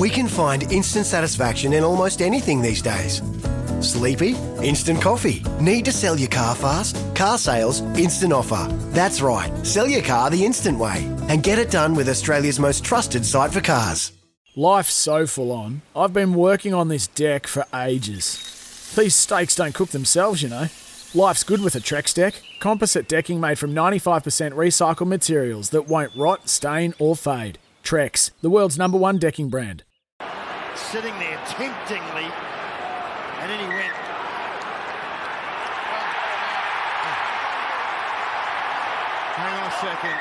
We can find instant satisfaction in almost anything these days. Sleepy? Instant coffee. Need to sell your car fast? Car sales, instant offer. That's right, sell your car the instant way and get it done with Australia's most trusted site for cars. Life's so full on. I've been working on this deck for ages. These steaks don't cook themselves, you know. Life's good with a Trex deck. Composite decking made from 95% recycled materials that won't rot, stain, or fade. Trex, the world's number one decking brand. Sitting there temptingly, and then he went. Hang on a second.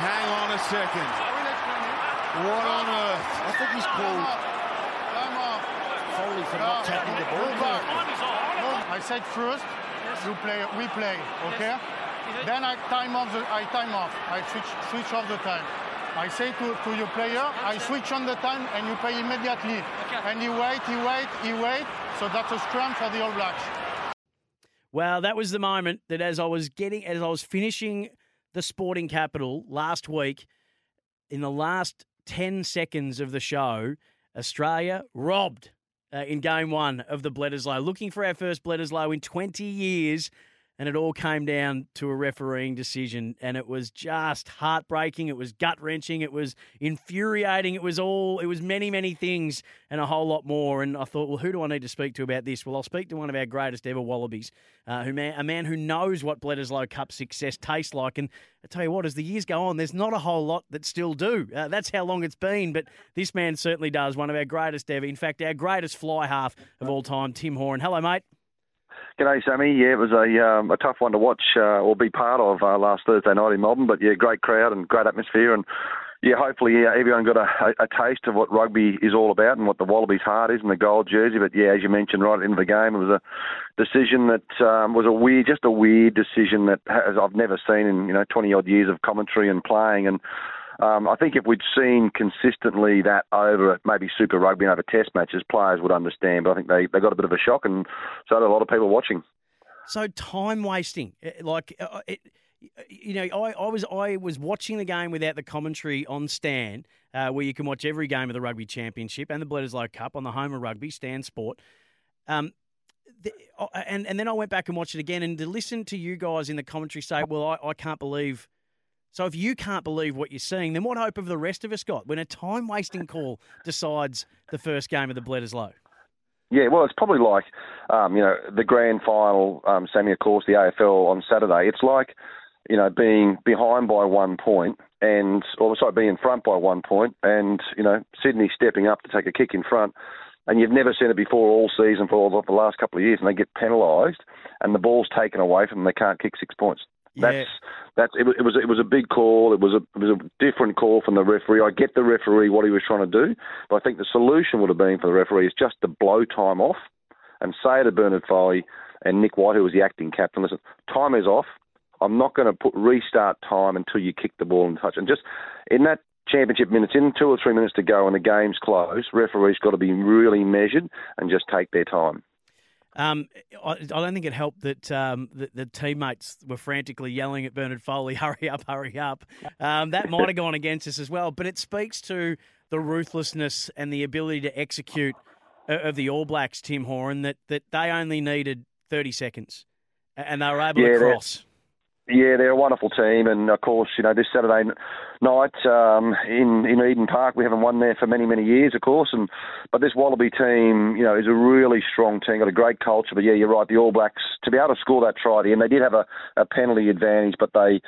Hang on a second. What on earth? I think he's called Foley for not tapping the ball. I said first, you play, we play, okay? Then I time off, the, I time off. I switch, switch off the time. I say to, to your player, I switch on the time and you play immediately. And he wait, he wait, he wait. So that's a scrum for the All Blacks. Well, that was the moment that as I was getting, as I was finishing the sporting capital last week, in the last 10 seconds of the show, Australia robbed uh, in game one of the Bledisloe, looking for our first Bledisloe in 20 years. And it all came down to a refereeing decision. And it was just heartbreaking. It was gut wrenching. It was infuriating. It was all, it was many, many things and a whole lot more. And I thought, well, who do I need to speak to about this? Well, I'll speak to one of our greatest ever Wallabies, uh, who man, a man who knows what Bledisloe Cup success tastes like. And I tell you what, as the years go on, there's not a whole lot that still do. Uh, that's how long it's been. But this man certainly does. One of our greatest ever. In fact, our greatest fly half of all time, Tim Horan. Hello, mate. G'day, Sammy. Yeah, it was a um, a tough one to watch uh, or be part of uh, last Thursday night in Melbourne. But yeah, great crowd and great atmosphere, and yeah, hopefully yeah, everyone got a, a, taste of what rugby is all about and what the Wallabies' heart is and the gold jersey. But yeah, as you mentioned right into the game, it was a decision that um, was a weird, just a weird decision that has, I've never seen in you know 20 odd years of commentary and playing and. Um, I think if we'd seen consistently that over maybe Super Rugby and over Test matches, players would understand. But I think they, they got a bit of a shock, and so did a lot of people watching. So time wasting, like uh, it, you know, I, I was I was watching the game without the commentary on Stan, uh, where you can watch every game of the Rugby Championship and the Bledisloe Cup on the home of rugby, Stan Sport. Um, the, and and then I went back and watched it again, and to listen to you guys in the commentary say, "Well, I, I can't believe." So if you can't believe what you're seeing, then what hope have the rest of us got when a time wasting call decides the first game of the Bledisloe? Yeah, well, it's probably like, um, you know, the grand final, um, Sammy, of course, the AFL on Saturday. It's like, you know, being behind by one point and, or sorry, being in front by one point and, you know, Sydney stepping up to take a kick in front and you've never seen it before all season for all the last couple of years and they get penalised and the ball's taken away from them, they can't kick six points. That's Yeah. that's it was, it was it was a big call. It was a it was a different call from the referee. I get the referee what he was trying to do, but I think the solution would have been for the referee is just to blow time off and say to Bernard Foley and Nick White, who was the acting captain, listen, time is off. I'm not going to put restart time until you kick the ball and touch. And just in that championship minutes, in two or three minutes to go and the game's closed, referees got to be really measured and just take their time. Um, I, I don't think it helped that um, the, the teammates were frantically yelling at Bernard Foley, "Hurry up, hurry up!" Um, that might have gone against us as well. But it speaks to the ruthlessness and the ability to execute uh, of the All Blacks, Tim Horan. That that they only needed thirty seconds, and they were able Yeah, to cross. Yeah, they're a wonderful team, and of course, you know, this Saturday night um, in in Eden Park, we haven't won there for many many years, of course, and but this Wallaby team, you know, is a really strong team, got a great culture. But yeah, you're right, the All Blacks to be able to score that try, and they did have a, a penalty advantage, but they,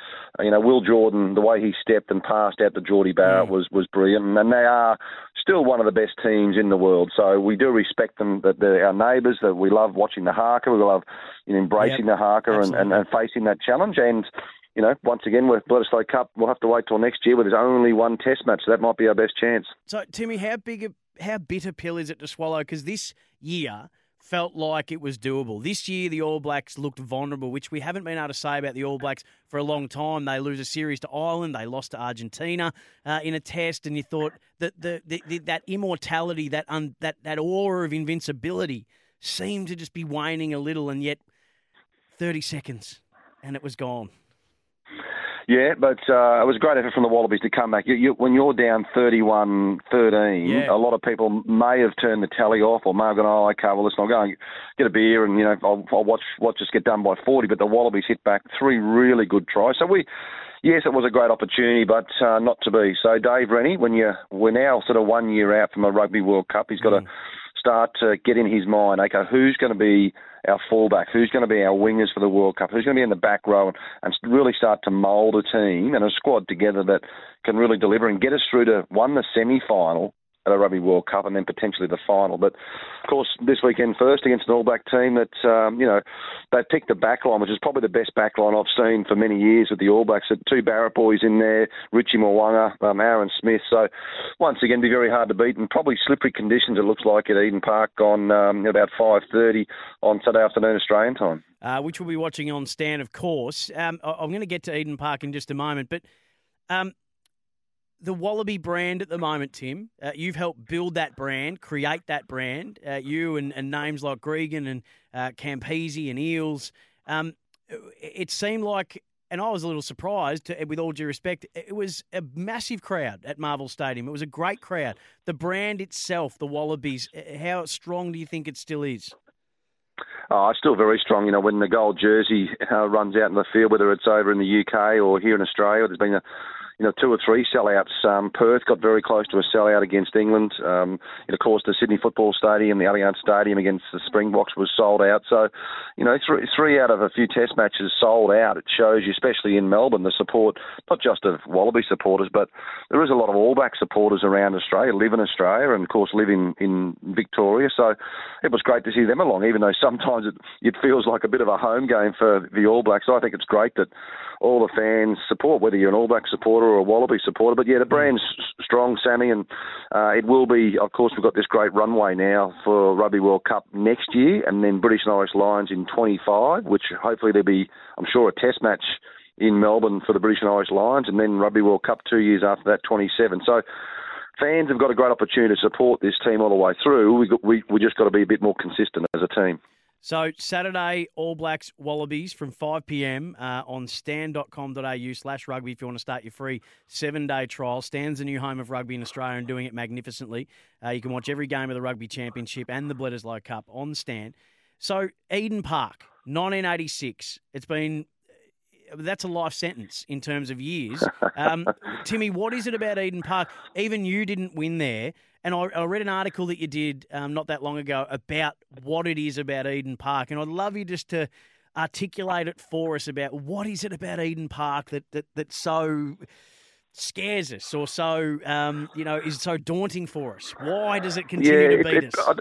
you know, Will Jordan, the way he stepped and passed out to Jordie Barrett was was brilliant, and they are still one of the best teams in the world. So we do respect them, that they're our neighbours, that we love watching the haka, we love you know, embracing the haka and, and, and facing that challenge. And, you know, once again, with Bledisloe Cup, we'll have to wait till next year where there's only one test match. So that might be our best chance. So, Timmy, how big, a, how bitter pill is it to swallow? Because this year felt like it was doable. This year, the All Blacks looked vulnerable, which we haven't been able to say about the All Blacks for a long time. They lose a series to Ireland, they lost to Argentina uh, in a test, and you thought that the, the, the that immortality, that un, that that aura of invincibility, seemed to just be waning a little, and yet thirty seconds, and it was gone. Yeah, but uh, it was a great effort from the Wallabies to come back. You, you, when you're down 31 13, Yeah. a lot of people may have turned the tally off or may have gone, oh, okay, well, listen, I'll go and get a beer and, you know, I'll, I'll watch, watch us get done by 40. But the Wallabies hit back three really good tries. So we, yes, it was a great opportunity, but uh, not to be. So Dave Rennie, when you, we're now sort of one year out from a Rugby World Cup, he's got to start to get in his mind, okay, who's going to be our fullback, who's going to be our wingers for the World Cup, who's going to be in the back row, and, and really start to mould a team and a squad together that can really deliver and get us through to one the semi-final at a Rugby World Cup and then potentially the final. But of course, this weekend first against an All Black team that um, you know they picked the back line, which is probably the best back line I've seen for many years with the All Blacks. Two Barrett boys in there, Richie Mo'unga, um, Aaron Smith. So once again, be very hard to beat and probably slippery conditions. It looks like at Eden Park on um, about five thirty on Saturday afternoon Australian time. uh, which we'll be watching on Stan, of course. Um, I'm going to get to Eden Park in just a moment, but um, the Wallaby brand at the moment, Tim, uh, you've helped build that brand, create that brand. Uh, you and, and names like Gregan and uh, Campese and Eales. Um, it, seemed like, and I was a little surprised, to, with all due respect, it was a massive crowd at Marvel Stadium. It was a great crowd. The brand itself, the Wallabies, how strong do you think it still is? Oh, it's still very strong. You know, when the gold jersey uh, runs out in the field, whether it's over in the UK or here in Australia, there's been a you know, two or three sellouts. Um, Perth got very close to a sellout against England. Um, and of course, the Sydney Football Stadium, the Allianz Stadium against the Springboks was sold out. So, you know, three, out of a few Test matches sold out. It shows you, especially in Melbourne, the support not just of Wallaby supporters, but there is a lot of All Black supporters around Australia, live in Australia, and of course live in in Victoria. So, it was great to see them along, even though sometimes it, it feels like a bit of a home game for the All Blacks. I think it's great that all the fans support, whether you're an All Black supporter or a Wallaby supporter. But yeah, the brand's strong, Sammy, and uh, it will be. Of course, we've got this great runway now for Rugby World Cup next year, and then British and Irish Lions in 25, which hopefully there'll be, I'm sure, a Test match in Melbourne for the British and Irish Lions, and then Rugby World Cup two years after that, 27. So. Fans have got a great opportunity to support this team all the way through. We, got, we we just got to be a bit more consistent as a team. So Saturday, All Blacks Wallabies from 5 p.m. Uh, on stan.com.au slash rugby if you want to start your free seven-day trial. Stan's the new home of rugby in Australia and doing it magnificently. Uh, you can watch every game of the Rugby Championship and the Bledisloe Cup on Stan. So Eden Park, 1986. It's been that's a life sentence in terms of years. Um, Timmy, what is it about Eden Park? Even you didn't win there. And I, I read an article that you did um, not that long ago about what it is about Eden Park. And I'd love you just to articulate it for us about what is it about Eden Park that, that, that so scares us or so, um, you know, is so daunting for us? Why does it continue to beat it- us?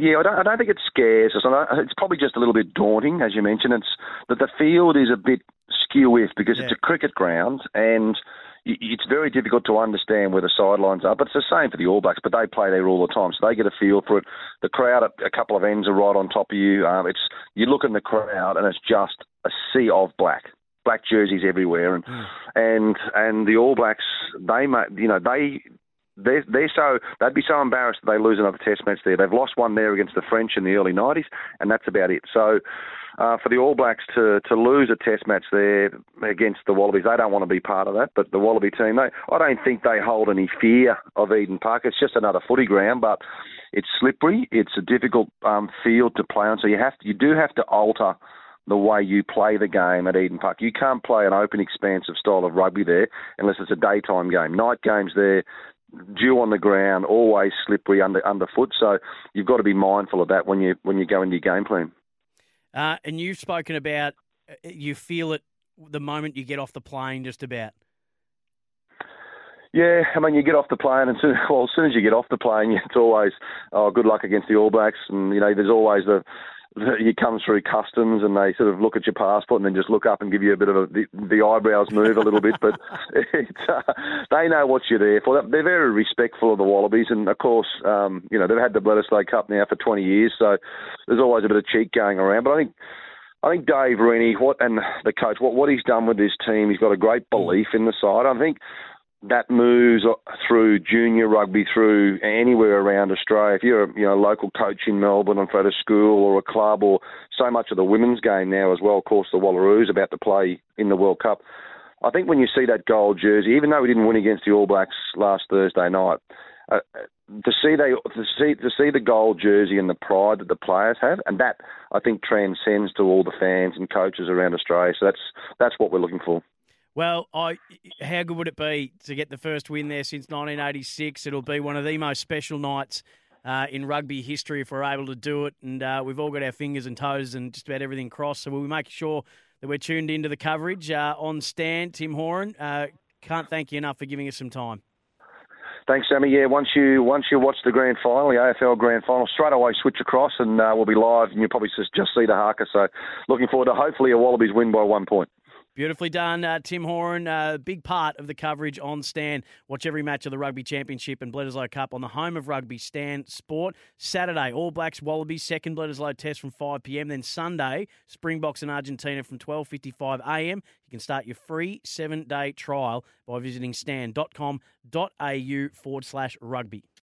Yeah, I don't, I don't think it scares us. It's probably just a little bit daunting, as you mentioned. It's that the field is a bit skew-if because it's a cricket ground and it's very difficult to understand where the sidelines are. But it's the same for the All Blacks, but they play there all the time, so they get a feel for it. The crowd at a couple of ends are right on top of you. Um, it's you look in the crowd and it's just a sea of black. Black jerseys everywhere, and and and the All Blacks, they you know they they're, they're so they'd be so embarrassed that they lose another Test match there. They've lost one there against the French in the early '90s, and that's about it. So. Uh, for the All Blacks to, to lose a Test match there against the Wallabies, they don't want to be part of that. But the Wallaby team, they, I don't think they hold any fear of Eden Park. It's just another footy ground, but it's slippery. It's a difficult um, field to play on, so you have to, you do have to alter the way you play the game at Eden Park. You can't play an open, expansive style of rugby there unless it's a daytime game. Night games there, dew on the ground, always slippery under underfoot. So you've got to be mindful of that when you when you go into your game plan. Uh, and you've spoken about uh, you feel it the moment you get off the plane, just about. Yeah, I mean, you get off the plane, and soon, well, as soon as you get off the plane, it's always, oh, good luck against the All Blacks, and you know, there's always the, the you come through customs, and they sort of look at your passport, and then just look up and give you a bit of a the, the eyebrows move a little bit, but uh, they know what you're there for. They're very respectful of the Wallabies, and of course, um, you know, they've had the Bledisloe Cup now for 20 years, so there's always a bit of cheek going around. But I think I think Dave Rennie, what and the coach, what what he's done with this team, he's got a great belief in the side. I think that moves through junior rugby, through anywhere around Australia. If you're a you know local coach in Melbourne and for a school or a club, or so much of the women's game now as well. Of course, the Wallaroos about to play in the World Cup. I think when you see that gold jersey, even though we didn't win against the All Blacks last Thursday night, uh, to see they to see to see the gold jersey and the pride that the players have, and that I think transcends to all the fans and coaches around Australia. So that's that's what we're looking for. Well, I, how good would it be to get the first win there since 1986? It'll be one of the most special nights uh, in rugby history if we're able to do it. And uh, we've all got our fingers and toes and just about everything crossed. So we'll make sure that we're tuned into the coverage uh, on Stan. Tim Horan, uh, can't thank you enough for giving us some time. Thanks, Sammy. Yeah, once you once you watch the grand final, the AFL grand final, straight away switch across and uh, we'll be live, and you'll probably just, just see the haka. So, looking forward to hopefully a Wallabies win by one point. Beautifully done, uh, Tim Horan. Uh, big part of the coverage on Stan. Watch every match of the Rugby Championship and Bledisloe Cup on the home of rugby, Stan Sport. Saturday, All Blacks Wallabies second Bledisloe Test from 5 p.m. Then Sunday, Springboks and Argentina from 12:55 a.m. You can start your free seven-day trial by visiting stan.com.au forward slash rugby.